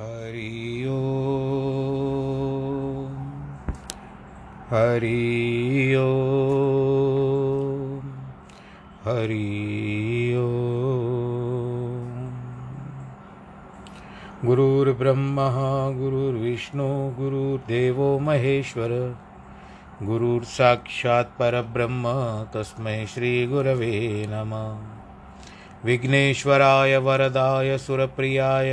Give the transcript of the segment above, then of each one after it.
हरि ओम हरि ओम हरि ओम गुरुर्ब्रह्मा गुरुर्विष्णु गुरुर्देवो महेश्वर गुरुर्साक्षात् परब्रह्म तस्मै श्रीगुरवे नमः। विघ्नेश्वराय वरदाय सुरप्रियाय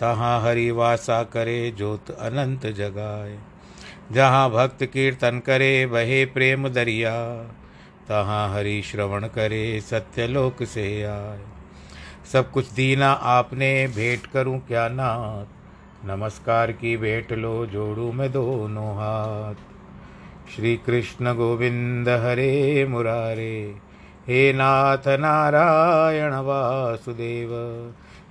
तहाँ हरि वासा करे जोत अनंत जगाए। जहाँ भक्त कीर्तन करे वहे प्रेम दरिया। तहाँ हरि श्रवण करे सत्यलोक से आए। सब कुछ दीना आपने, भेंट करूँ क्या नाथ? नमस्कार की भेंट लो, जोड़ू मैं दोनों हाथ। श्री कृष्ण गोविंद हरे मुरारे, हे नाथ नारायण वासुदेव।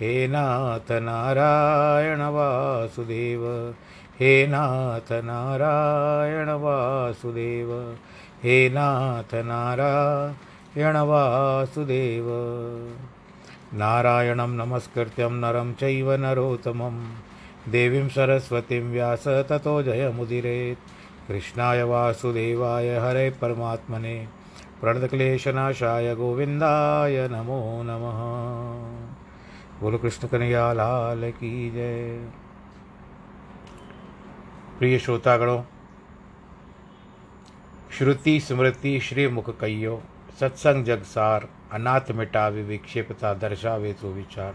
हे नाथ नारायण वासुदेव, हे नाथ नारायण वासुदेव, हे नाथ नारायण वासुदेव। नारायणं नमस्कृत्यं नरं चैव नरोत्तमं, देवीं सरस्वतीं व्यास ततो जयमुदिरेत् कृष्णाय वासुदेवाय हरे परमात्मने, प्रणतक्लेशनाशाय गोविन्दाय नमो नमः। बोलो कृष्ण कन्हैया, लाल की जय। प्रिय श्रोतागणों, श्रुति स्मृति श्री मुख कहियो, सत्संग जगसार अनाथ मिटावे विक्षेपता दर्शावे तो विचार।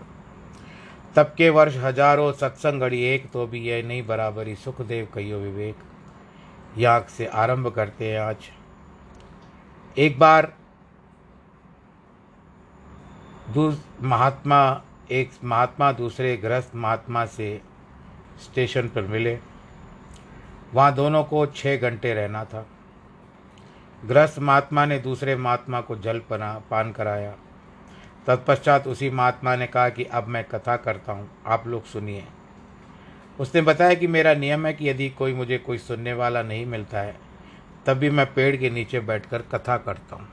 तब के वर्ष हज़ारों सत्संग घड़ी एक तो भी यह नहीं बराबरी सुखदेव कहियो विवेक। याग से आरंभ करते हैं आज। एक बार महात्मा एक महात्मा, दूसरे गृहस्थ महात्मा से स्टेशन पर मिले। वहाँ दोनों को छः घंटे रहना था। गृहस्थ महात्मा ने दूसरे महात्मा को जल पना, पान कराया। तत्पश्चात उसी महात्मा ने कहा कि अब मैं कथा करता हूँ, आप लोग सुनिए। उसने बताया कि मेरा नियम है कि यदि कोई मुझे कोई सुनने वाला नहीं मिलता है, तब भी मैं पेड़ के नीचे बैठकर कथा करता हूँ।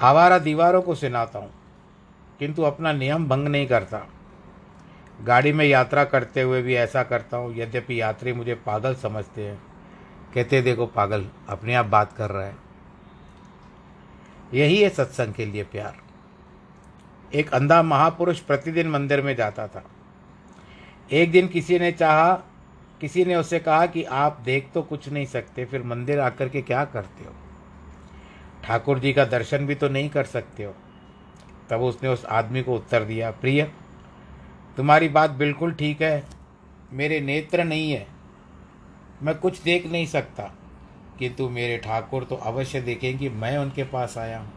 आवारा दीवारों को सुनाता हूँ। किंतु अपना नियम भंग नहीं करता। गाड़ी में यात्रा करते हुए भी ऐसा करता हूँ, यद्यपि यात्री मुझे पागल समझते हैं। कहते देखो पागल, अपने आप बात कर रहा है। यही है सत्संग के लिए प्यार। एक अंधा महापुरुष प्रतिदिन मंदिर में जाता था। एक दिन किसी ने चाहा, किसी ने उससे कहा कि आप देख तो कुछ नहीं सकते, फिर मंदिर आकर के क्या करते हो? ठाकुर जी का दर्शन भी तो नहीं कर सकते हो। तब उसने उस आदमी को उत्तर दिया, प्रिय, तुम्हारी बात बिल्कुल ठीक है, मेरे नेत्र नहीं है, मैं कुछ देख नहीं सकता किंतु मेरे ठाकुर तो अवश्य देखेंगे, मैं उनके पास आया हूँ।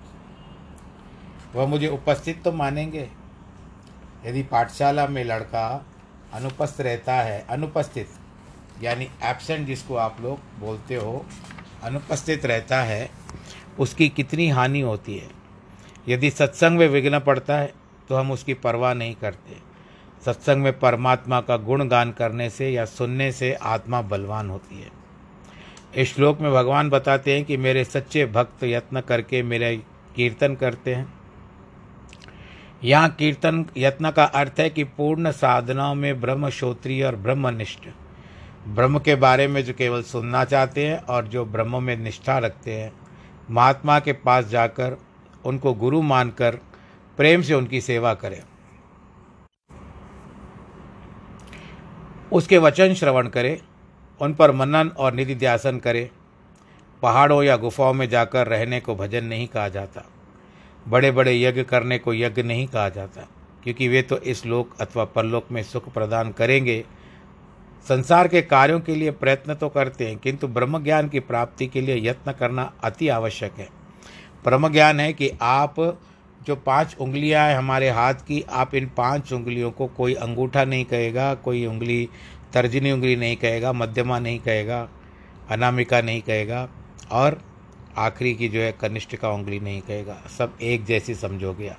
वह मुझे उपस्थित तो मानेंगे। यदि पाठशाला में लड़का अनुपस्थित रहता है, अनुपस्थित, यानी एबसेंट जिसको आप लोग बोलते हो, अनुपस्थित रहता है, उसकी कितनी हानि होती है? यदि सत्संग में विघ्न पड़ता है तो हम उसकी परवाह नहीं करते। सत्संग में परमात्मा का गुणगान करने से या सुनने से आत्मा बलवान होती है। इस श्लोक में भगवान बताते हैं कि मेरे सच्चे भक्त यत्न करके मेरे कीर्तन करते हैं। यहाँ कीर्तन, यत्न का अर्थ है कि पूर्ण साधनाओं में ब्रह्म श्रोत्रिय और ब्रह्मनिष्ठ। ब्रह्म के बारे में जो केवल सुनना चाहते हैं और जो ब्रह्म में निष्ठा रखते हैं, महात्मा के पास जाकर उनको गुरु मानकर, प्रेम से उनकी सेवा करें। उसके वचन श्रवण करें, उन पर मनन और निधि ध्यासन करें। पहाड़ों या गुफाओं में जाकर रहने को भजन नहीं कहा जाता। बड़े बड़े यज्ञ करने को यज्ञ नहीं कहा जाता, क्योंकि वे तो इस लोक अथवा परलोक में सुख प्रदान करेंगे। संसार के कार्यों के लिए प्रयत्न तो करते हैं, किंतु ब्रह्म ज्ञान की प्राप्ति के लिए यत्न करना अति आवश्यक है। ब्रह्म ज्ञान है कि आप जो पाँच उंगलियाँ हैं हमारे हाथ की, आप इन पाँच उंगलियों को कोई अंगूठा नहीं कहेगा, कोई उंगली, तर्जनी उंगली नहीं कहेगा, मध्यमा नहीं कहेगा, अनामिका नहीं कहेगा, और आखिरी की जो है कनिष्ठ का उंगली नहीं कहेगा। सब एक जैसी समझोगे आप।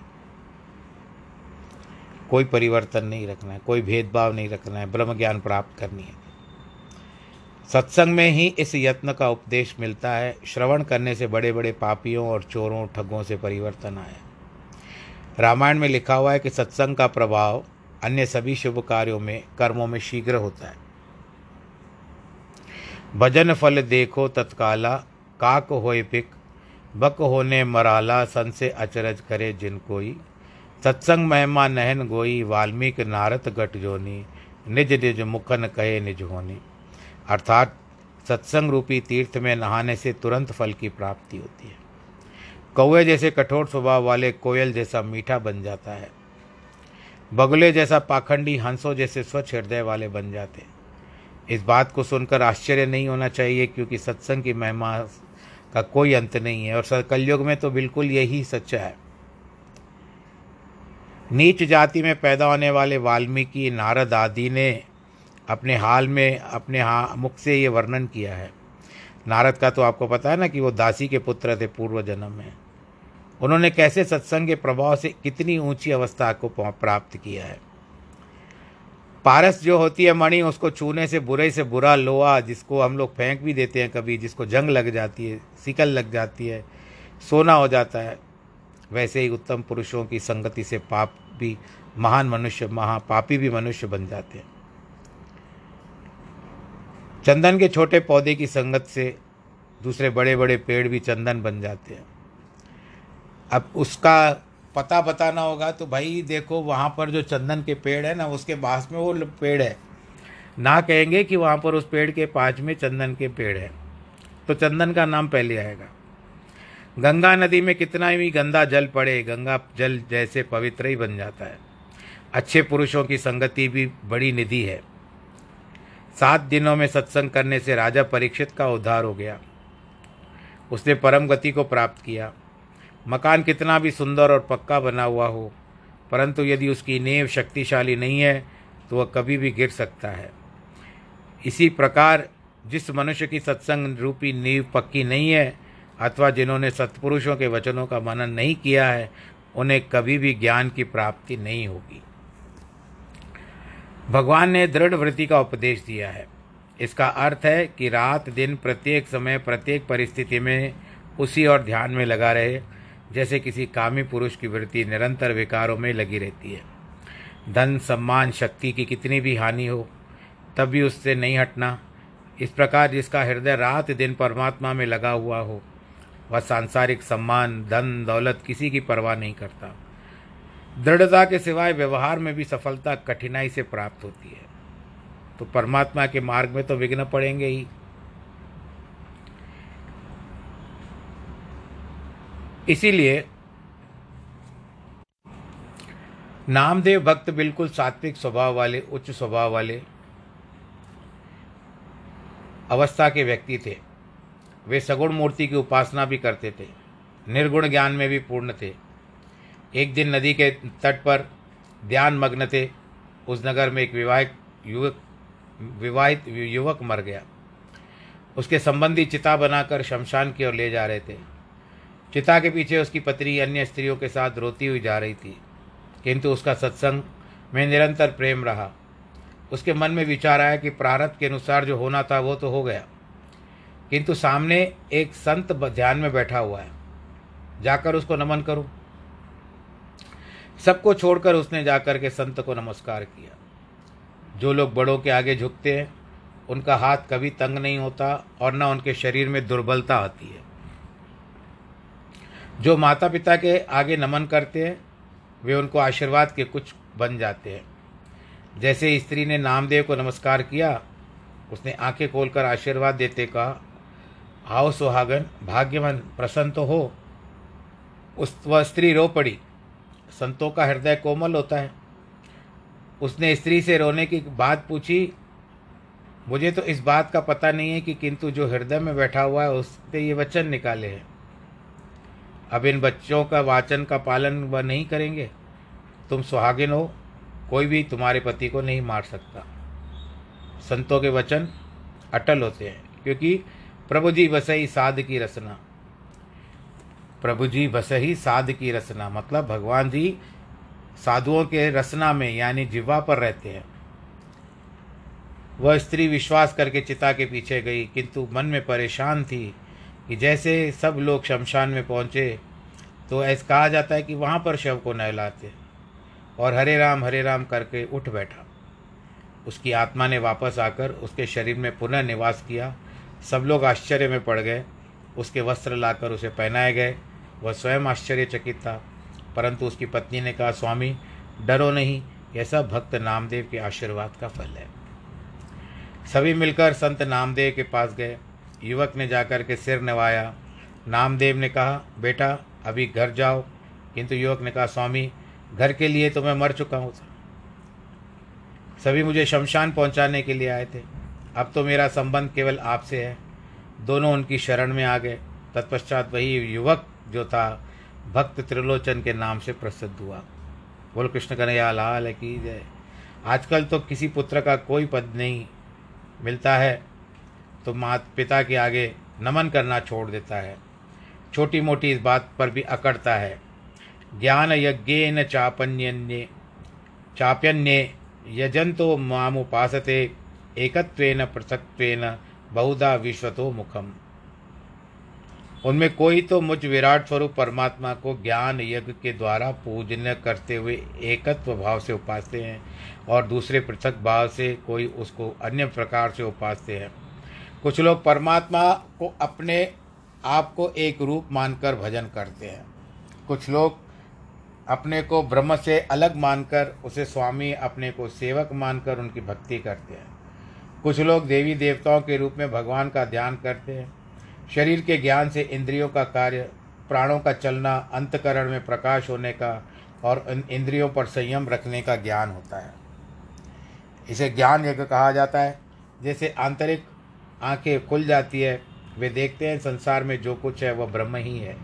कोई परिवर्तन नहीं रखना है, कोई भेदभाव नहीं रखना है, ब्रह्म ज्ञान प्राप्त करनी है। सत्संग में ही इस यत्न का उपदेश मिलता है। श्रवण करने से बड़े बड़े पापियों और चोरों ठगों से परिवर्तन आया। रामायण में लिखा हुआ है कि सत्संग का प्रभाव अन्य सभी शुभ कार्यों में, कर्मों में शीघ्र होता है। भजन फल देखो तत्काला, काक होए पिक, बक होने मराला, सन से अचरज करे जिन कोई। सत्संग महिमा नहन गोई, वाल्मीकि नारत गट जोनी, निज निज मुखन कहे निज होनी। अर्थात सत्संग रूपी तीर्थ में नहाने से तुरंत फल की प्राप्ति होती है। कौए जैसे कठोर स्वभाव वाले कोयल जैसा मीठा बन जाता है। बगुले जैसा पाखंडी हंसों जैसे स्वच्छ हृदय वाले बन जाते हैं। इस बात को सुनकर आश्चर्य नहीं होना चाहिए क्योंकि सत्संग की महिमा का कोई अंत नहीं है और कलयुग में तो बिल्कुल यही सच्चा है। नीच जाति में पैदा होने वाले वाल्मीकि, नारद आदि ने अपने हाल में, अपने हा, मुख से ये वर्णन किया है। नारद का तो आपको पता है ना कि वो दासी के पुत्र थे, पूर्व जन्म में। उन्होंने कैसे सत्संग के प्रभाव से कितनी ऊँची अवस्था को प्राप्त किया है। पारस जो होती है मणि, उसको छूने से, बुरे से बुरा लोहा, जिसको हम लोग फेंक भी देते हैं कभी, जिसको जंग लग जाती है, सिकल लग जाती है, सोना हो जाता है, वैसे ही उत्तम पुरुषों की संगति से पाप भी, महान मनुष्य, महापापी भी मनुष्य बन जाते हैं। चंदन के छोटे पौधे की संगत से दूसरे बड़े बड़े पेड़ भी चंदन बन जाते हैं। अब उसका पता बताना होगा तो भाई देखो वहाँ पर जो चंदन के पेड़ है ना, उसके पास में वो पेड़ है। ना कहेंगे कि वहाँ पर उस पेड़ के पास में चंदन के पेड़ है। तो चंदन का नाम पहले आएगा। गंगा नदी में कितना भी गंदा जल पड़े, गंगा जल जैसे पवित्र ही बन जाता है। अच्छे पुरुषों की संगति भी बड़ी निधि है। सात दिनों में सत्संग करने से राजा परीक्षित का उद्धार हो गया। उसने परम गति को प्राप्त किया। मकान कितना भी सुंदर और पक्का बना हुआ हो, परंतु यदि उसकी नींव शक्तिशाली नहीं है तो वह कभी भी गिर सकता है। इसी प्रकार, जिस मनुष्य की सत्संग रूपी नींव पक्की नहीं है, अथवा जिन्होंने सत्पुरुषों के वचनों का मनन नहीं किया है, उन्हें कभी भी ज्ञान की प्राप्ति नहीं होगी। भगवान ने दृढ़ वृत्ति का उपदेश दिया है। इसका अर्थ है कि रात दिन प्रत्येक समय प्रत्येक परिस्थिति में उसी और ध्यान में लगा रहे, जैसे किसी कामी पुरुष की वृत्ति निरंतर विकारों में लगी रहती है। धन, सम्मान, शक्ति की कितनी भी हानि हो, तब भी उससे नहीं हटना। इस प्रकार जिसका हृदय रात दिन परमात्मा में लगा हुआ हो, वह सांसारिक सम्मान, धन, दौलत किसी की परवाह नहीं करता। दृढ़ता के सिवाय व्यवहार में भी सफलता कठिनाई से प्राप्त होती है। तो परमात्मा के मार्ग में तो विघ्न पड़ेंगे ही। इसीलिए नामदेव भक्त बिल्कुल सात्विक स्वभाव वाले, उच्च स्वभाव वाले अवस्था के व्यक्ति थे। वे सगुण मूर्ति की उपासना भी करते थे। निर्गुण ज्ञान में भी पूर्ण थे। एक दिन नदी के तट पर ध्यान मग्न थे उस नगर में एक विवाहित युवक विवाहित युवक मर गया। उसके संबंधी चिता बनाकर शमशान की ओर ले जा रहे थे। चिता के पीछे उसकी पत्नी अन्य स्त्रियों के साथ रोती हुई जा रही थी। किंतु उसका सत्संग में निरंतर प्रेम रहा। उसके मन में विचार आया कि प्रारब्ध के अनुसार जो होना था वो तो हो गया। किंतु सामने एक संत ध्यान में बैठा हुआ है। जाकर उसको नमन करूँ। सबको छोड़कर उसने जाकर के संत को नमस्कार किया। जो लोग बड़ों के आगे झुकते हैं, उनका हाथ कभी तंग नहीं होता और न उनके शरीर में दुर्बलता आती है। जो माता पिता के आगे नमन करते हैं, वे उनको आशीर्वाद के कुछ बन जाते हैं। जैसे स्त्री ने नामदेव को नमस्कार किया, उसने आँखें खोलकर आशीर्वाद देते कहा, आओ सुहागन, भाग्यवान प्रसन्न तो हो। उस, वह स्त्री रो पड़ी। संतों का हृदय कोमल होता है। उसने स्त्री से रोने की बात पूछी, मुझे तो इस बात का पता नहीं है कि किंतु जो हृदय में बैठा हुआ है उससे ये वचन निकाले हैं। अब इन बच्चों का वाचन का पालन वह नहीं करेंगे। तुम सुहागिन हो, कोई भी तुम्हारे पति को नहीं मार सकता। संतों के वचन अटल होते हैं, क्योंकि प्रभु जी वसई साध की रचना। प्रभु जी, बस ही साध की रचना। मतलब भगवान जी साधुओं के रचना में, यानी जिवा पर रहते हैं। वह स्त्री विश्वास करके चिता के पीछे गई, किंतु मन में परेशान थी कि जैसे सब लोग शमशान में पहुँचे तो ऐसा कहा जाता है कि वहाँ पर शव को नहलाते और हरे राम हरे राम करके उठ बैठा। उसकी आत्मा ने वापस आकर उसके शरीर में पुनः निवास किया। सब लोग आश्चर्य में पड़ गए। उसके वस्त्र लाकर उसे पहनाए गए। वह स्वयं आश्चर्यचकित था, परंतु उसकी पत्नी ने कहा, स्वामी, डरो नहीं, यह सब भक्त नामदेव के आशीर्वाद का फल है। सभी मिलकर संत नामदेव के पास गए। युवक ने जाकर के सिर नवाया। नामदेव ने कहा, बेटा, अभी घर जाओ। किंतु युवक ने कहा, स्वामी, घर के लिए तो मैं मर चुका हूँ सभी मुझे शमशान पहुँचाने के लिए आए थे। अब तो मेरा संबंध केवल आपसे है। दोनों उनकी शरण में आ गए। तत्पश्चात वही युवक जो था, भक्त त्रिलोचन के नाम से प्रसिद्ध हुआ। बोल, कृष्ण कन्हैया, लाल की जय। आजकल तो किसी पुत्र का कोई पद नहीं मिलता है तो मात पिता के आगे नमन करना छोड़ देता है। छोटी मोटी इस बात पर भी अकड़ता है। ज्ञान यज्ञेन चापन्य चाप्यन्य यजंतो मामुपासते, एकत्वेन पृथक्त्वेन बहुधा विश्वतो मुखम। उनमें कोई तो मुझ विराट स्वरूप परमात्मा को ज्ञान यज्ञ के द्वारा पूजन करते हुए एकत्व भाव से उपासते हैं और दूसरे पृथक भाव से कोई उसको अन्य प्रकार से उपासते हैं। कुछ लोग परमात्मा को अपने आप को एक रूप मानकर भजन करते हैं। कुछ लोग अपने को ब्रह्म से अलग मानकर उसे स्वामी, अपने को सेवक मानकर उनकी भक्ति करते हैं। कुछ लोग देवी देवताओं के रूप में भगवान का ध्यान करते हैं। शरीर के ज्ञान से इंद्रियों का कार्य, प्राणों का चलना, अंतकरण में प्रकाश होने का और इंद्रियों पर संयम रखने का ज्ञान होता है। इसे ज्ञान यज्ञ कहा जाता है। जैसे आंतरिक आँखें खुल जाती है, वे देखते हैं संसार में जो कुछ है, वह ब्रह्म ही है।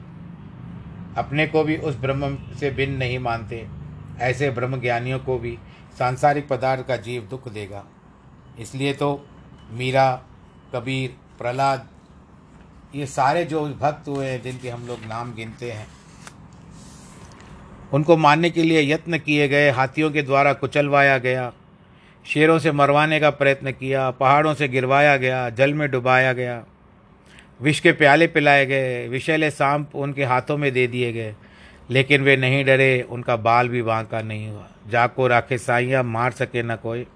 अपने को भी उस ब्रह्म से भिन्न नहीं मानते। ऐसे ब्रह्म ज्ञानियों को भी सांसारिक पदार्थ का जीव दुख देगा। इसलिए तो मीरा, कबीर, प्रहलाद ये सारे जो भक्त हुए हैं, जिनके हम लोग नाम गिनते हैं, उनको मारने के लिए यत्न किए गए, हाथियों के द्वारा कुचलवाया गया, शेरों से मरवाने का प्रयत्न किया, पहाड़ों से गिरवाया गया, जल में डुबाया गया, विष के प्याले पिलाए गए, विषैले सांप उनके हाथों में दे दिए गए, लेकिन वे नहीं डरे, उनका बाल भी बांका नहीं हुआ। जाको राखे साइया, मार सके न कोई,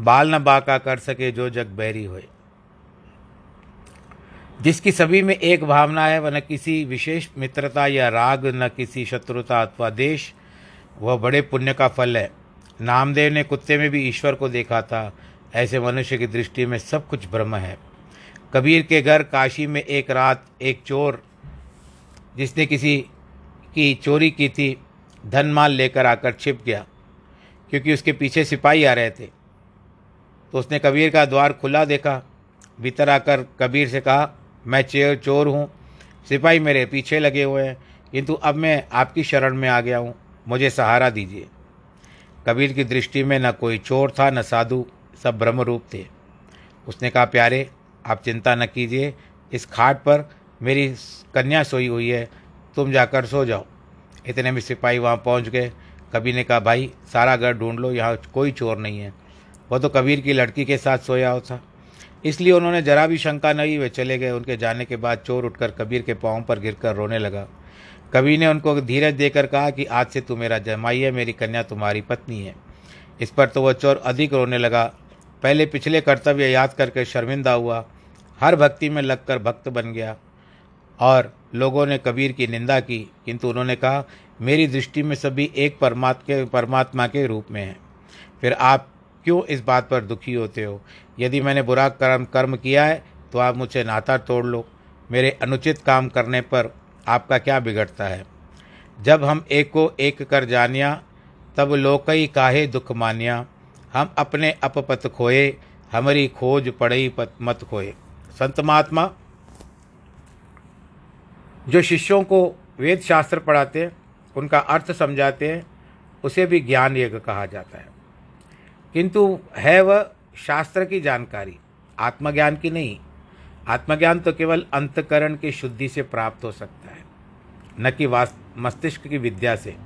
बाल न बाका कर सके जो जग बहरी होए। जिसकी सभी में एक भावना है, वह न किसी विशेष मित्रता या राग, न किसी शत्रुता अथवा देश। वह बड़े पुण्य का फल है। नामदेव ने कुत्ते में भी ईश्वर को देखा था। ऐसे मनुष्य की दृष्टि में सब कुछ ब्रह्म है। कबीर के घर काशी में एक रात एक चोर, जिसने किसी की चोरी की थी धन माल लेकर आकर छिप गया, क्योंकि उसके पीछे सिपाही आ रहे थे। तो उसने कबीर का द्वार खुला देखा। भीतर आकर कबीर से कहा मैं चेयर चोर हूँ, सिपाही मेरे पीछे लगे हुए हैं, किंतु अब मैं आपकी शरण में आ गया हूँ, मुझे सहारा दीजिए। कबीर की दृष्टि में न कोई चोर था, न साधु, सब ब्रह्म रूप थे। उसने कहा, प्यारे, आप चिंता न कीजिए, इस खाट पर मेरी कन्या सोई हुई है, तुम जाकर सो जाओ। इतने में सिपाही वहाँ पहुँच गए। कबीर ने कहा, भाई, सारा घर ढूंढ लो, यहाँ कोई चोर नहीं है। वो तो कबीर की लड़की के साथ सोया हो था। इसलिए उन्होंने जरा भी शंका नहीं वे चले गए। उनके जाने के बाद चोर उठकर कबीर के पाँव पर गिरकर रोने लगा। कबीर ने उनको धीरज देकर कहा कि, आज से तू मेरा जमाई है, मेरी कन्या तुम्हारी पत्नी है। इस पर तो वह चोर अधिक रोने लगा। पहले पिछले कर्तव्य याद करके शर्मिंदा हुआ। हर भक्ति में लगकर भक्त बन गया और लोगों ने कबीर की निंदा की। किंतु उन्होंने कहा, मेरी दृष्टि में सभी एक परमात्मा के परमात्मा के रूप में हैं। फिर आप क्यों इस बात पर दुखी होते हो? यदि मैंने बुरा कर्म कर्म किया है तो आप मुझे नाता तोड़ लो। मेरे अनुचित काम करने पर आपका क्या बिगड़ता है? जब हम एक को एक कर जानिया, तब लोकई काहे दुख मानिया। हम अपने अपपत खोए, हमारी खोज पड़ई मत खोए। संत महात्मा, जो शिष्यों को वेद शास्त्र पढ़ाते हैं, उनका अर्थ समझाते हैं, उसे भी ज्ञान यज्ञ कहा जाता है। किंतु है वह शास्त्र की जानकारी, आत्मज्ञान की नहीं। आत्मज्ञान तो केवल अंतकरण की शुद्धि से प्राप्त हो सकता है, न कि मस्तिष्क की विद्या से।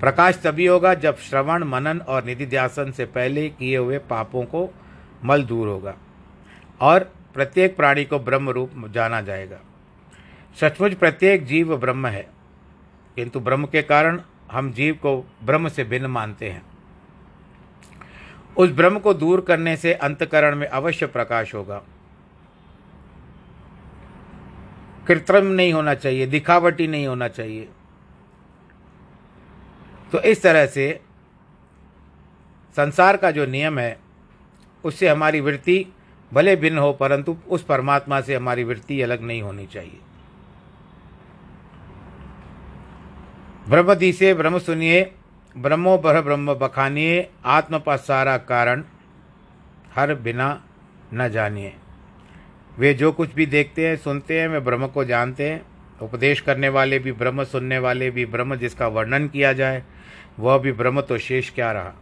प्रकाश तभी होगा जब श्रवण, मनन और निधि ध्यासन से पहले किए हुए पापों को मल दूर होगा और प्रत्येक प्राणी को ब्रह्म रूप जाना जाएगा। सचमुच प्रत्येक जीव ब्रह्म है, किंतु ब्रह्म के कारण हम जीव को ब्रह्म से भिन्न मानते हैं। उस ब्रह्म को दूर करने से अंतकरण में अवश्य प्रकाश होगा। कृत्रिम नहीं होना चाहिए, दिखावटी नहीं होना चाहिए। तो इस तरह से संसार का जो नियम है, उससे हमारी वृत्ति भले भिन्न हो, परंतु उस परमात्मा से हमारी वृत्ति अलग नहीं होनी चाहिए। ब्रह्मदी से ब्रह्म सुनिए ब्रह्मो बर ब्रह्म बखानिए, आत्म का सारा कारण, हर बिना न जानिए। वे जो कुछ भी देखते हैं, सुनते हैं, वे ब्रह्म को जानते हैं। उपदेश करने वाले भी ब्रह्म, सुनने वाले भी ब्रह्म, जिसका वर्णन किया जाए, वह भी ब्रह्म तो शेष क्या रहा?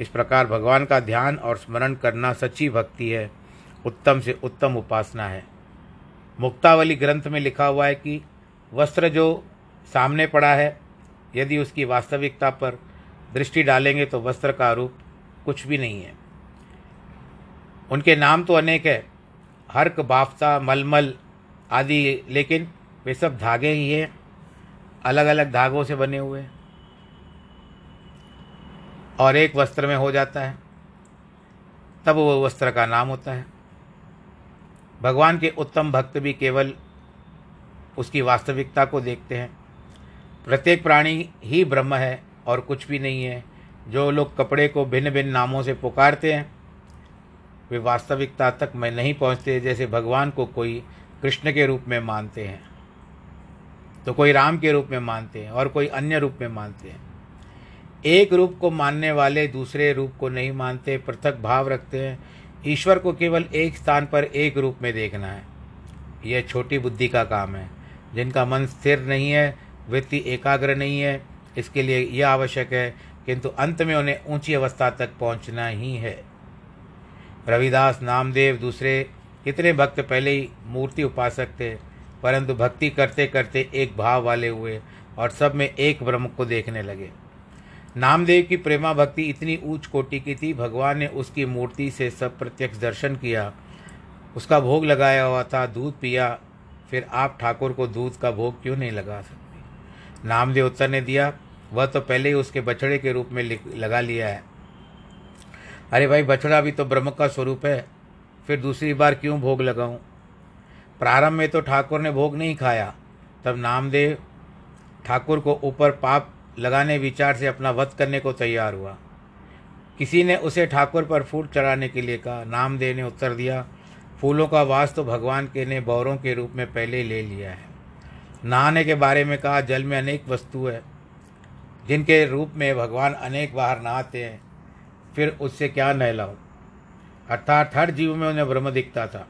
इस प्रकार भगवान का ध्यान और स्मरण करना सच्ची भक्ति है, उत्तम से उत्तम उपासना है। मुक्तावली ग्रंथ में लिखा हुआ है कि वस्त्र जो सामने पड़ा है यदि उसकी वास्तविकता पर दृष्टि डालेंगे तो वस्त्र का रूप कुछ भी नहीं है। उनके नाम तो अनेक है, हर्क, बाफ्ता, मलमल आदि, लेकिन वे सब धागे ही हैं अलग अलग धागों से बने हुए और एक वस्त्र में हो जाता है, तब वो वस्त्र का नाम होता है। भगवान के उत्तम भक्त भी केवल उसकी वास्तविकता को देखते हैं। प्रत्येक प्राणी ही ब्रह्म है और कुछ भी नहीं है। जो लोग कपड़े को भिन्न भिन्न नामों से पुकारते हैं, वे वास्तविकता तक में नहीं पहुँचते जैसे भगवान को कोई कृष्ण के रूप में मानते हैं तो कोई राम के रूप में मानते हैं और कोई अन्य रूप में मानते हैं। एक रूप को मानने वाले दूसरे रूप को नहीं मानते, पृथक भाव रखते हैं। ईश्वर को केवल एक स्थान पर एक रूप में देखना है। यह छोटी बुद्धि का काम है, जिनका मन स्थिर नहीं है वृत्ति एकाग्र नहीं है, इसके लिए यह आवश्यक है, किंतु अंत में उन्हें ऊँची अवस्था तक पहुँचना ही है। रविदास नामदेव दूसरे कितने भक्त पहले ही मूर्ति उपासक थे, परंतु भक्ति करते करते एक भाव वाले हुए और सब में एक ब्रह्म को देखने लगे। नामदेव की प्रेमा भक्ति इतनी ऊंच कोटि की थी, भगवान ने उसकी मूर्ति से सब प्रत्यक्ष दर्शन किया, उसका भोग लगाया हुआ था, दूध पिया, फिर आप ठाकुर को दूध का भोग क्यों नहीं लगा सकते? नामदेव उत्तर ने दिया, वह तो पहले ही उसके बछड़े के रूप में लगा लिया है। अरे भाई, बछड़ा भी तो ब्रह्म का स्वरूप है, फिर दूसरी बार क्यों भोग लगाऊँ? प्रारंभ में तो ठाकुर ने भोग नहीं खाया, तब नामदेव ठाकुर को ऊपर पाप लगाने विचार से अपना वध करने को तैयार हुआ। किसी ने उसे ठाकुर पर फूल चढ़ाने के लिए कहा। नामदेव ने उत्तर दिया, फूलों का वास तो भगवान के ने बौरों के रूप में पहले ले लिया है। नहाने के बारे में कहा, जल में अनेक वस्तु है, जिनके रूप में भगवान अनेक बार नहाते हैं, फिर उससे क्या नहलाओ अर्थात हर जीव में उन्हें ब्रह्म दिखता था।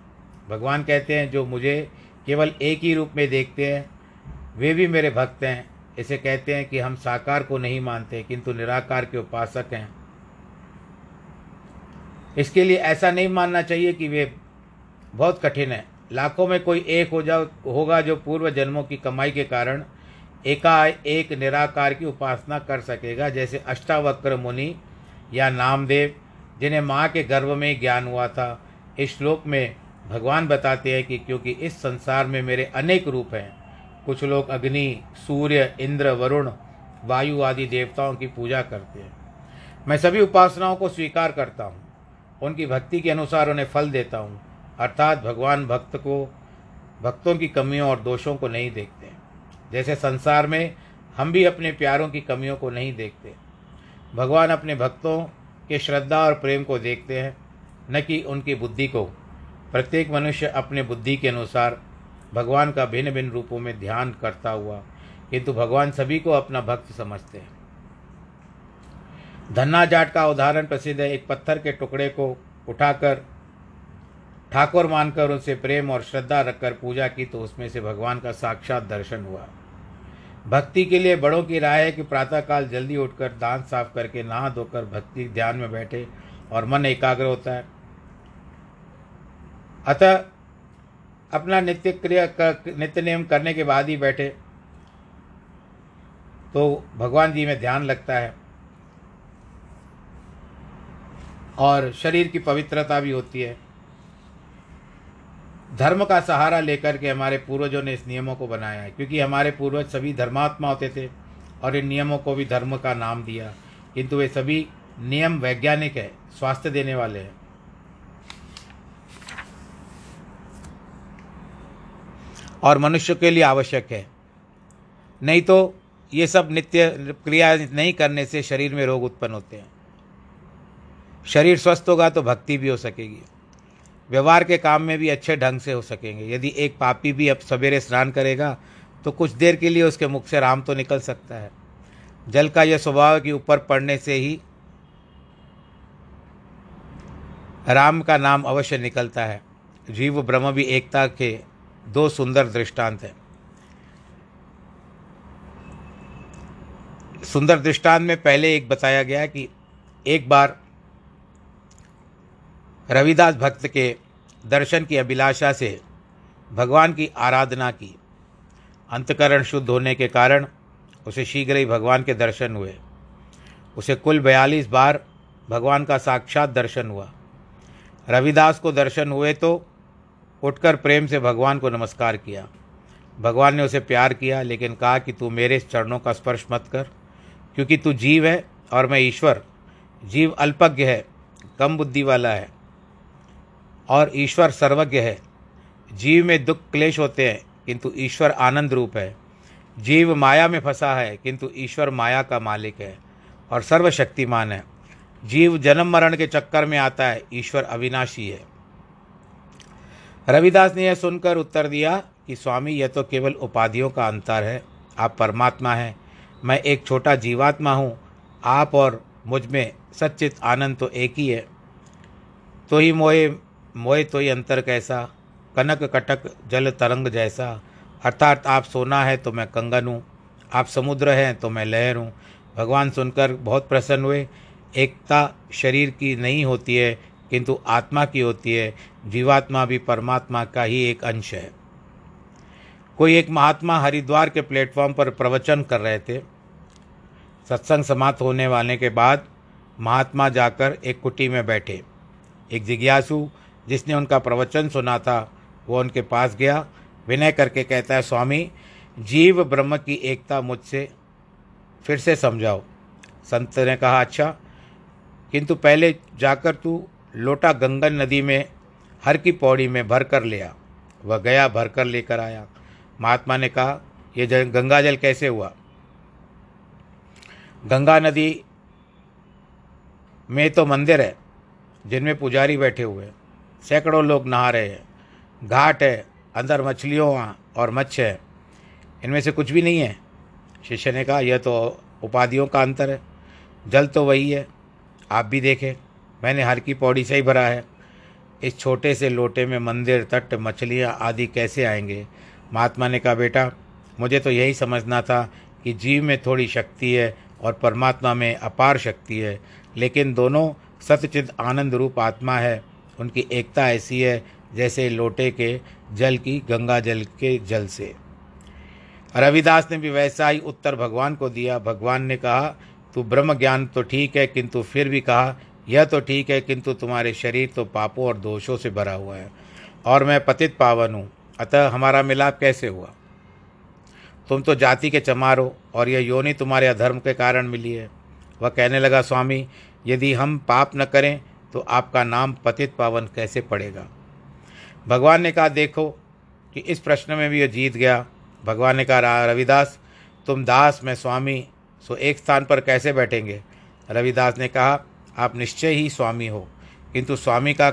भगवान कहते हैं, जो मुझे केवल एक ही रूप में देखते हैं, वे भी मेरे भक्त हैं। इसे कहते हैं कि हम साकार को नहीं मानते, किंतु निराकार के उपासक हैं। इसके लिए ऐसा नहीं मानना चाहिए कि वे बहुत कठिन है। लाखों में कोई एक हो जाओ, होगा जो पूर्व जन्मों की कमाई के कारण एका एक निराकार की उपासना कर सकेगा, जैसे अष्टावक्र मुनि या नामदेव, जिन्हें माँ के गर्भ में ज्ञान हुआ था। इस श्लोक में भगवान बताते हैं कि क्योंकि इस संसार में मेरे अनेक रूप हैं, कुछ लोग अग्नि, सूर्य, इंद्र, वरुण, वायु आदि देवताओं की पूजा करते हैं। मैं सभी उपासनाओं को स्वीकार करता हूँ, उनकी भक्ति के अनुसार उन्हें फल देता हूँ। अर्थात भगवान भक्त को, भक्तों की कमियों और दोषों को नहीं देखते। जैसे संसार में हम भी अपने प्यारों की कमियों को नहीं देखते। भगवान अपने भक्तों के श्रद्धा और प्रेम को देखते हैं, न कि उनकी बुद्धि को। प्रत्येक मनुष्य अपने बुद्धि के अनुसार भगवान का भिन्न भिन्न रूपों में ध्यान करता हुआ, किंतु भगवान सभी को अपना भक्त समझते हैं। धन्ना जाट का उदाहरण प्रसिद्ध है, एक पत्थर के टुकड़े को उठाकर ठाकुर मानकर उनसे प्रेम और श्रद्धा रखकर पूजा की तो उसमें से भगवान का साक्षात दर्शन हुआ। भक्ति के लिए बड़ों की राय है कि प्रातःकाल जल्दी उठकर दांत साफ़ करके नहा धोकर भक्ति ध्यान में बैठे और मन एकाग्र होता है। अतः अपना नित्य क्रिया कर, नित्य नियम करने के बाद ही बैठे। तो भगवान जी में ध्यान लगता है। और शरीर की पवित्रता भी होती है। धर्म का सहारा लेकर के हमारे पूर्वजों ने इस नियमों को बनाया है, क्योंकि हमारे पूर्वज सभी धर्मात्मा होते थे और इन नियमों को भी धर्म का नाम दिया। किंतु वे सभी नियम वैज्ञानिक है, स्वास्थ्य देने वाले हैं। और मनुष्य के लिए आवश्यक है। नहीं तो ये सब नित्य क्रिया नहीं करने से शरीर में रोग उत्पन्न होते हैं। शरीर स्वस्थ होगा तो भक्ति भी हो सकेगी। व्यवहार के काम में भी अच्छे ढंग से हो सकेंगे। यदि एक पापी भी अब सवेरे स्नान करेगा तो कुछ देर के लिए उसके मुख से राम तो निकल सकता है। जल का यह स्वभाव है कि ऊपर पड़ने से ही राम का नाम अवश्य निकलता है। जीव ब्रह्म भी एकता के दो सुंदर दृष्टांत हैं। सुंदर दृष्टांत में पहले एक बताया गया कि एक बार रविदास भक्त के दर्शन की अभिलाषा से भगवान की आराधना की। अंतकरण शुद्ध होने के कारण उसे शीघ्र ही भगवान के दर्शन हुए। उसे कुल बयालीस बार भगवान का साक्षात दर्शन हुआ। रविदास को दर्शन हुए तो उठकर प्रेम से भगवान को नमस्कार किया। भगवान ने उसे प्यार किया, लेकिन कहा कि तू मेरे चरणों का स्पर्श मत कर, क्योंकि तू जीव है और मैं ईश्वर। जीव अल्पज्ञ है, कम बुद्धि वाला है। और ईश्वर सर्वज्ञ है। जीव में दुख क्लेश होते हैं, किंतु ईश्वर आनंद रूप है। जीव माया में फंसा है, किंतु ईश्वर माया का मालिक है और सर्वशक्तिमान है। जीव जन्म मरण के चक्कर में आता है, ईश्वर अविनाशी है। रविदास ने यह सुनकर उत्तर दिया कि, स्वामी, यह तो केवल उपाधियों का अंतर है। आप परमात्मा हैं। मैं एक छोटा जीवात्मा हूँ। आप और मुझमें सच्चित आनंद तो एक ही है। तो ही मोए मोए तो ही अंतर कैसा? कनक कटक जल तरंग जैसा। अर्थात आप सोना है तो मैं कंगन हूँ। आप समुद्र हैं तो मैं लहर हूँ। भगवान सुनकर बहुत प्रसन्न हुए। एकता शरीर की नहीं होती है, किंतु आत्मा की होती है। जीवात्मा भी परमात्मा का ही एक अंश है। कोई एक महात्मा हरिद्वार के प्लेटफॉर्म पर प्रवचन कर रहे थे। सत्संग समाप्त होने वाले के बाद महात्मा जाकर एक कुटी में बैठे। एक जिज्ञासु जिसने उनका प्रवचन सुना था, वो उनके पास गया। विनय करके कहता है, स्वामी, जीव ब्रह्म की एकता मुझसे फिर से समझाओ। संत ने कहा अच्छा किंतु पहले जाकर तू लोटा गंगन नदी में, हर की पौड़ी में भर कर लिया वह गया भर कर लेकर आया। महात्मा ने कहा यह गंगा जल कैसे हुआ? गंगा नदी में तो मंदिर है, जिनमें पुजारी बैठे हुए हैं। सैकड़ों लोग नहा रहे हैं। घाट है, अंदर मछलियों और मच्छ है। इनमें से कुछ भी नहीं है। शिष्य ने कहा, यह तो उपाधियों का अंतर है। जल तो वही है। आप भी देखें, मैंने हर की पौड़ी से ही भरा है। इस छोटे से लोटे में मंदिर, तट, मछलियाँ आदि कैसे आएँगे? महात्मा ने कहा, बेटा, मुझे तो यही समझना था कि जीव में थोड़ी शक्ति है और परमात्मा में अपार शक्ति है, लेकिन दोनों सत्यचित आनंद रूप आत्मा है। उनकी एकता ऐसी है जैसे लोटे के जल की, गंगा जल के जल से। रविदास ने भी वैसा ही उत्तर भगवान को दिया। भगवान ने कहा, तू ब्रह्म ज्ञान तो ठीक है, किंतु फिर भी कहा, यह तो ठीक है, किंतु तुम्हारे शरीर तो पापों और दोषों से भरा हुआ है, और मैं पतित पावन हूँ। अतः हमारा मिलाप कैसे हुआ? तुम तो जाति के चमार हो, और यह योनि तुम्हारे अधर्म के कारण मिली है। वह कहने लगा, स्वामी, यदि हम पाप न करें तो आपका नाम पतित पावन कैसे पड़ेगा? भगवान ने कहा, देखो कि इस प्रश्न में भी ये जीत गया। भगवान ने कहा रविदास, तुम दास, मैं स्वामी, सो एक स्थान पर कैसे बैठेंगे? रविदास ने कहा, आप निश्चय ही स्वामी हो, किंतु स्वामी का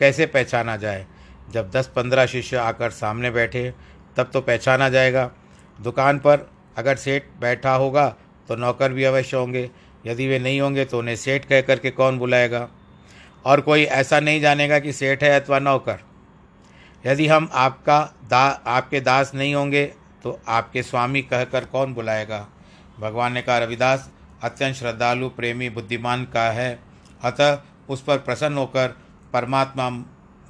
कैसे पहचाना जाए? जब दस पंद्रह शिष्य आकर सामने बैठे, तब तो पहचाना जाएगा। दुकान पर अगर सेठ बैठा होगा तो नौकर भी अवश्य होंगे। यदि वे नहीं होंगे तो उन्हें सेठ कह करके कौन बुलाएगा? और कोई ऐसा नहीं जानेगा कि सेठ है अथवा नौकर। यदि हम आपका दा आपके दास नहीं होंगे तो आपके स्वामी कहकर कौन बुलाएगा? भगवान ने कहा रविदास अत्यंत श्रद्धालु प्रेमी बुद्धिमान का है। अतः उस पर प्रसन्न होकर परमात्मा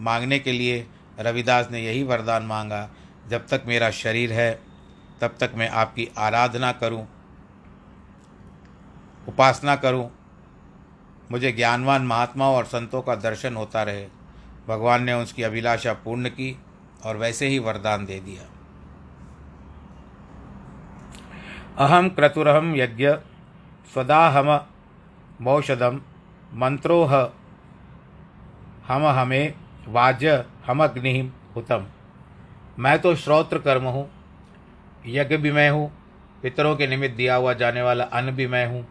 मांगने के लिए रविदास ने यही वरदान मांगा जब तक मेरा शरीर है तब तक मैं आपकी आराधना करूँ, उपासना करूँ, मुझे ज्ञानवान महात्माओं और संतों का दर्शन होता रहे। भगवान ने उसकी अभिलाषा पूर्ण की और वैसे ही वरदान दे दिया। अहम क्रतुरहम यज्ञ स्वदाहम मौषधम मंत्रोह हम हमें वाज्य हम अग्नि हुतम। मैं तो श्रोत्र कर्म हूँ, यज्ञ भी मैं हूँ, पितरों के निमित्त दिया हुआ जाने वाला अन्न भी मैं हूँ।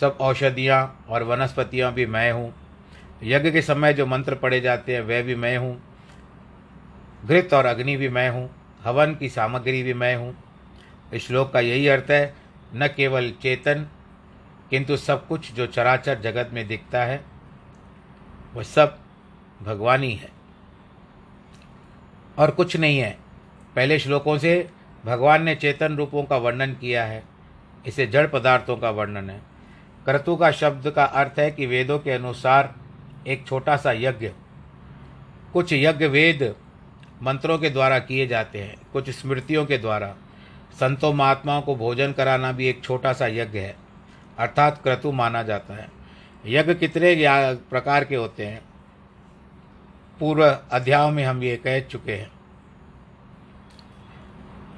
सब औषधियाँ और वनस्पतियाँ भी मैं हूँ। यज्ञ के समय जो मंत्र पढ़े जाते हैं, वह भी मैं हूँ। घृत और अग्नि भी मैं हूँ। हवन की सामग्री भी मैं हूँ। इस श्लोक का यही अर्थ है, न केवल चेतन, किंतु सब कुछ जो चराचर जगत में दिखता है, वह सब भगवान ही है। और कुछ नहीं है। पहले श्लोकों से भगवान ने चेतन रूपों का वर्णन किया है। इसे जड़ पदार्थों का वर्णन है। क्रतु का शब्द का अर्थ है कि वेदों के अनुसार एक छोटा सा यज्ञ। कुछ यज्ञ वेद मंत्रों के द्वारा किए जाते हैं, कुछ स्मृतियों के द्वारा। संतों महात्माओं को भोजन कराना भी एक छोटा सा यज्ञ है, अर्थात क्रतु माना जाता है। यज्ञ कितने प्रकार के होते हैं? पूर्व अध्याय में हम ये कह चुके हैं।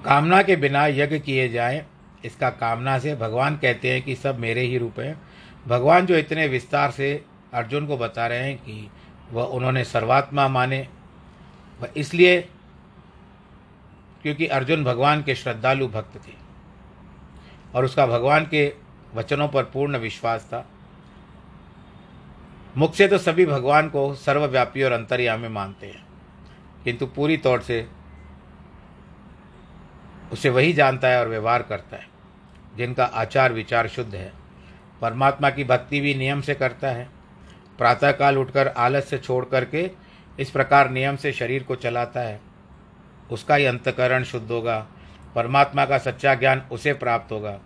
कामना के बिना यज्ञ किए जाए इसका कामना से भगवान कहते हैं कि सब मेरे ही रूप हैं। भगवान जो इतने विस्तार से अर्जुन को बता रहे हैं कि वह उन्होंने सर्वात्मा माने, वह इसलिए क्योंकि अर्जुन भगवान के श्रद्धालु भक्त थे और उसका भगवान के वचनों पर पूर्ण विश्वास था। मुख से तो सभी भगवान को सर्वव्यापी और अंतर्यामी मानते हैं, किंतु पूरी तौर से उसे वही जानता है और व्यवहार करता है। जिनका आचार विचार शुद्ध है। परमात्मा की भक्ति भी नियम से करता है। प्रातःकाल उठकर आलस से छोड़ करके इस प्रकार नियम से शरीर को चलाता है। उसका ही अंतकरण शुद्ध होगा। परमात्मा का सच्चा ज्ञान उसे प्राप्त होगा।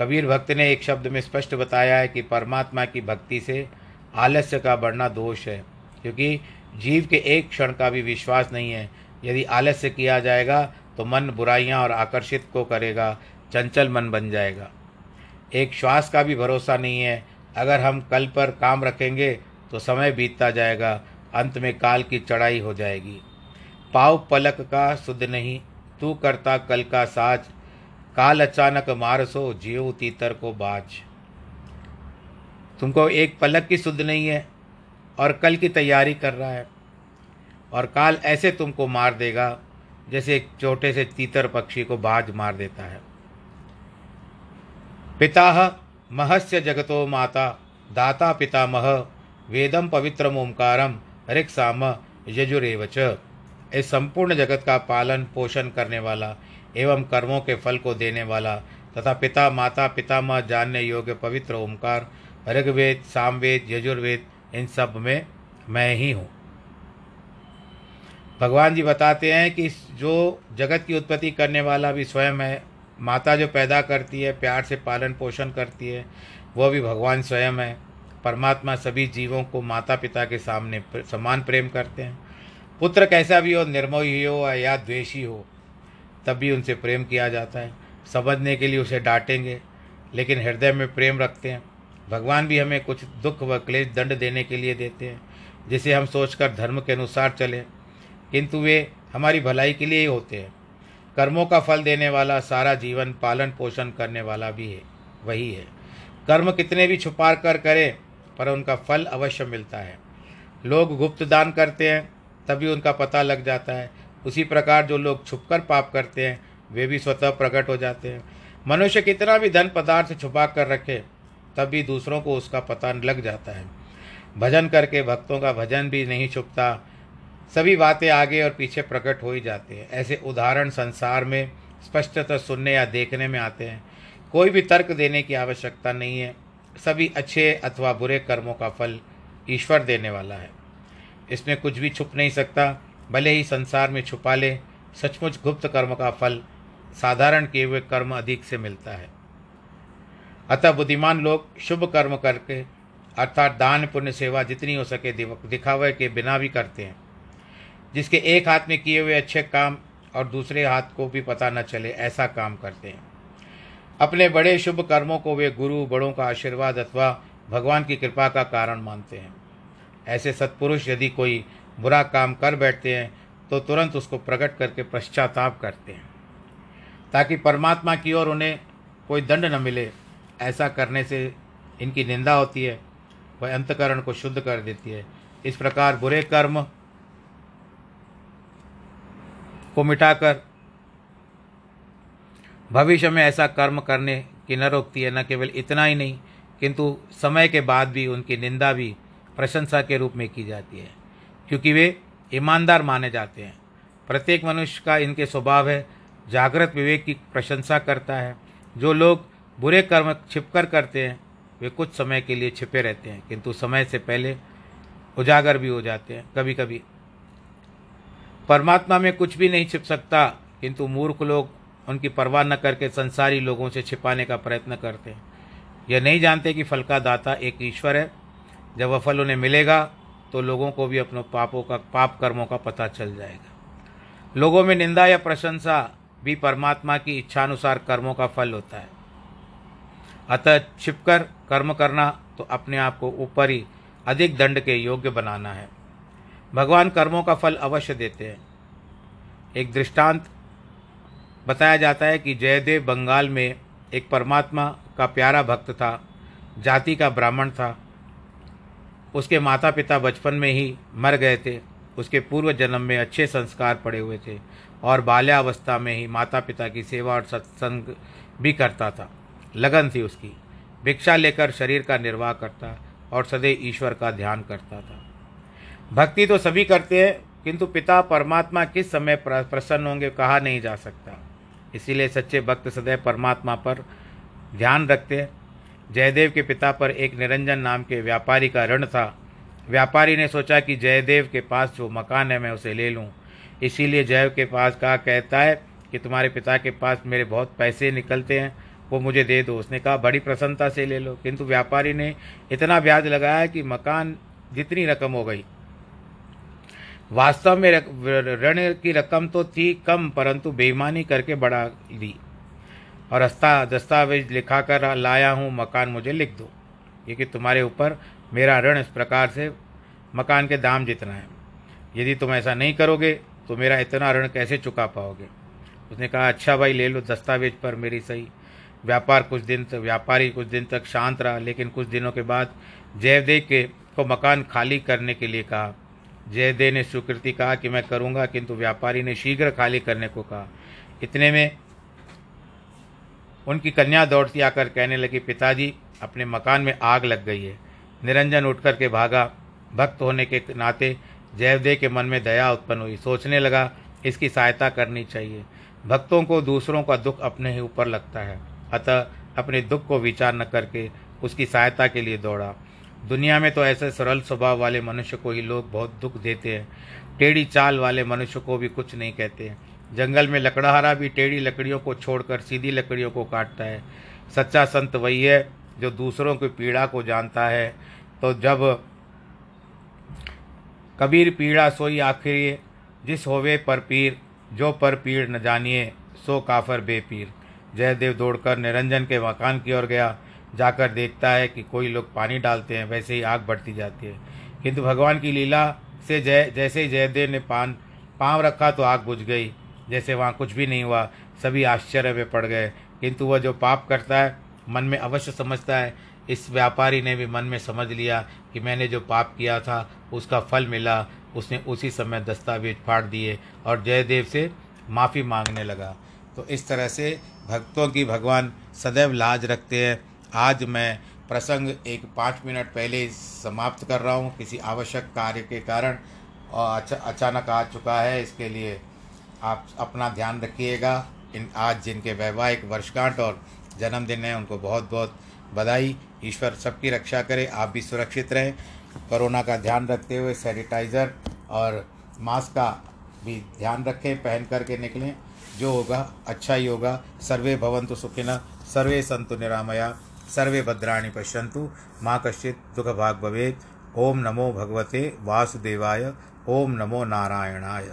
कबीर भक्त ने एक शब्द में स्पष्ट बताया है कि परमात्मा की भक्ति से आलस्य का बढ़ना दोष है, क्योंकि जीव के एक क्षण का भी विश्वास नहीं है। यदि आलस्य किया जाएगा तो मन बुराइयाँ और आकर्षित को करेगा। चंचल मन बन जाएगा। एक श्वास का भी भरोसा नहीं है। अगर हम कल पर काम रखेंगे तो समय बीतता जाएगा। अंत में काल की चढ़ाई हो जाएगी। पाव पलक का सुध नहीं, तू करता कल का साज। काल अचानक मार सो जीव तीतर को बाज। तुमको एक पलक की सुध नहीं है, और कल की तैयारी कर रहा है। और काल ऐसे तुमको मार देगा, जैसे एक छोटे से तीतर पक्षी को बाज मार देता है। पिता महस्य जगतो माता, दाता पितामह वेदम पवित्रम ओंकारम साम यजुरेव च। इस संपूर्ण जगत का पालन, पोषण करने वाला एवं कर्मों के फल को देने वाला तथा पिता, माता, पितामह जानने योग्य पवित्र ओंकार, ऋग्वेद, सामवेद, यजुर्वेद, इन सब में मैं ही हूँ। भगवान जी बताते हैं कि जो जगत की उत्पत्ति करने वाला भी स्वयं है माता जो पैदा करती है, प्यार से पालन पोषण करती है, वह भी भगवान स्वयं है। परमात्मा सभी जीवों को माता पिता के सामने समान प्रेम करते हैं। पुत्र कैसा भी हो, निर्मोही हो या द्वेषी हो, तब भी उनसे प्रेम किया जाता है। समझने के लिए उसे डांटेंगे, लेकिन हृदय में प्रेम रखते हैं। भगवान भी हमें कुछ दुख व क्लेश दंड देने के लिए देते हैं, जिसे हम सोचकर धर्म के अनुसार चलें। किंतु वे हमारी भलाई के लिए ही होते हैं। कर्मों का फल देने वाला, सारा जीवन पालन पोषण करने वाला भी है, वही है। कर्म कितने भी छुपा कर करें, पर उनका फल अवश्य मिलता है। लोग गुप्त दान करते हैं, तभी उनका पता लग जाता है। उसी प्रकार जो लोग छुपकर पाप करते हैं, वे भी स्वतः प्रकट हो जाते हैं। मनुष्य कितना भी धन पदार्थ छुपा कर रखे तब भी दूसरों को उसका पता लग जाता है। भजन करके भक्तों का भजन भी नहीं छुपता सभी बातें आगे और पीछे प्रकट हो ही जाती हैं। ऐसे उदाहरण संसार में स्पष्टतः सुनने या देखने में आते हैं। कोई भी तर्क देने की आवश्यकता नहीं है। सभी अच्छे अथवा बुरे कर्मों का फल ईश्वर देने वाला है। इसमें कुछ भी छुप नहीं सकता। भले ही संसार में छुपा ले, सचमुच गुप्त कर्म का फल साधारण किए हुए कर्म अधिक से मिलता है। अतः बुद्धिमान लोग शुभ कर्म करके, अर्थात दान, पुण्य, सेवा जितनी हो सके दिखावे के बिना भी करते हैं। जिसके एक हाथ में किए हुए अच्छे काम और दूसरे हाथ को भी पता न चले, ऐसा काम करते हैं। अपने बड़े शुभ कर्मों को वे गुरु, बड़ों का आशीर्वाद अथवा भगवान की कृपा का कारण मानते हैं। ऐसे सत्पुरुष यदि कोई बुरा काम कर बैठते हैं तो तुरंत उसको प्रकट करके पश्चाताप करते हैं, ताकि परमात्मा की ओर उन्हें कोई दंड न मिले। ऐसा करने से इनकी निंदा होती है, वह अंतकरण को शुद्ध कर देती है। इस प्रकार बुरे कर्म को मिटाकर भविष्य में ऐसा कर्म करने की न रोकती है, न केवल इतना ही नहीं, किंतु समय के बाद भी उनकी निंदा भी प्रशंसा के रूप में की जाती है, क्योंकि वे ईमानदार माने जाते हैं। प्रत्येक मनुष्य का इनके स्वभाव है, जागृत विवेक की प्रशंसा करता है। जो लोग बुरे कर्म छिपकर करते हैं, वे कुछ समय के लिए छिपे रहते हैं, किंतु समय से पहले उजागर भी हो जाते हैं कभी कभी परमात्मा में कुछ भी नहीं छिप सकता, किंतु मूर्ख लोग उनकी परवाह न करके संसारी लोगों से छिपाने का प्रयत्न करते हैं। यह नहीं जानते कि फल का दाता एक ईश्वर है। जब वह फल उन्हें मिलेगा तो लोगों को भी अपने पापों का, पाप कर्मों का पता चल जाएगा। लोगों में निंदा या प्रशंसा भी परमात्मा की इच्छानुसार कर्मों का फल होता है। अतः छिपकर कर्म करना तो अपने आप को ऊपर ही अधिक दंड के योग्य बनाना है। भगवान कर्मों का फल अवश्य देते हैं। एक दृष्टांत बताया जाता है कि जयदेव बंगाल में एक परमात्मा का प्यारा भक्त था, जाति का ब्राह्मण था। उसके माता पिता बचपन में ही मर गए थे, उसके पूर्व जन्म में अच्छे संस्कार पड़े हुए थे और बाल्यावस्था में ही माता पिता की सेवा और सत्संग भी करता था। लगन थी उसकी, भिक्षा लेकर शरीर का निर्वाह करता और सदैव ईश्वर का ध्यान करता था। भक्ति तो सभी करते हैं, किंतु पिता परमात्मा किस समय प्रसन्न होंगे कहा नहीं जा सकता। इसीलिए सच्चे भक्त सदैव परमात्मा पर ध्यान रखते हैं। जयदेव के पिता पर एक निरंजन नाम के व्यापारी का ऋण था। व्यापारी ने सोचा कि जयदेव के पास जो मकान है, मैं उसे ले लूँ। इसीलिए जय के पास कहा, कहता है कि तुम्हारे पिता के पास मेरे बहुत पैसे निकलते हैं, वो मुझे दे दो। उसने कहा, बड़ी प्रसन्नता से ले लो। किंतु व्यापारी ने इतना ब्याज लगाया कि मकान जितनी रकम हो गई वास्तव में ऋण की रकम तो थी कम, परंतु बेईमानी करके बढ़ा दी। और हस्ता दस्तावेज़ लिखा कर लाया हूँ, मकान मुझे लिख दो। क्योंकि तुम्हारे ऊपर मेरा ऋण इस प्रकार से मकान के दाम जितना है। यदि तुम ऐसा नहीं करोगे तो मेरा इतना ऋण कैसे चुका पाओगे? उसने कहा अच्छा भाई, ले लो दस्तावेज़ पर मेरी सही। व्यापार कुछ दिन तक, व्यापारी कुछ दिन तक शांत रहा, लेकिन कुछ दिनों के बाद जयदेव के, को मकान खाली करने के लिए कहा। जयदेव ने स्वीकृति कहा कि मैं करूँगा, किंतु व्यापारी ने शीघ्र खाली करने को कहा। इतने में उनकी कन्या दौड़ती आकर कहने लगी, पिताजी, अपने मकान में आग लग गई है। निरंजन उठ कर के भागा। भक्त होने के नाते जयदेव के मन में दया उत्पन्न हुई। सोचने लगा, इसकी सहायता करनी चाहिए। भक्तों को दूसरों का दुख अपने ही ऊपर लगता है। अतः अपने दुख को विचार न करके उसकी सहायता के लिए दौड़ा। दुनिया में तो ऐसे सरल स्वभाव वाले मनुष्य को ही लोग बहुत दुख देते हैं। टेढ़ी चाल वाले मनुष्य को भी कुछ नहीं कहते। हैं जंगल में लकड़हारा भी टेढ़ी लकड़ियों को छोड़कर सीधी लकड़ियों को काटता है। सच्चा संत वही है जो दूसरों की पीड़ा को जानता है। तो जब कबीर पीड़ा सोई आखिर जिस होवे पर पीर, जो पर पीर न जानिए, सो काफर बेपीर जयदेव दौड़कर निरंजन के मकान की ओर गया। जाकर देखता है कि कोई लोग पानी डालते हैं, वैसे ही आग बढ़ती जाती है। किंतु भगवान की लीला से जय जैसे ही जयदेव ने पान पाँव रखा तो आग बुझ गई। जैसे वहाँ कुछ भी नहीं हुआ, सभी आश्चर्य में पड़ गए। किंतु वह जो पाप करता है, मन में अवश्य समझता है। इस व्यापारी ने भी मन में समझ लिया कि मैंने जो पाप किया था, उसका फल मिला। उसने उसी समय दस्तावेज़ फाड़ दिए और जयदेव से माफ़ी मांगने लगा। तो इस तरह से भक्तों की भगवान सदैव लाज रखते हैं। आज मैं प्रसंग एक पाँच मिनट पहले समाप्त कर रहा हूँ किसी आवश्यक कार्य के कारण। और अचा, अचानक आ चुका है इसके लिए आप अपना ध्यान रखिएगा। इन आज जिनके वैवाहिक वर्षगांठ और जन्मदिन है उनको बहुत बहुत बधाई। ईश्वर सबकी रक्षा करे आप भी सुरक्षित रहें। कोरोना का ध्यान रखते हुए सैनिटाइज़र और मास्क का भी ध्यान रखें पहन करके निकलें। जो होगा अच्छा ही होगा। सर्वे भवन्तु सुखिनः सर्वे सन्तु निरामया। सर्वे भद्राणि पश्यन्तु। माँ कश्चित् दुःखभाग् भवेत्। ओम नमो भगवते वासुदेवाय। ओम नमो नारायणाय।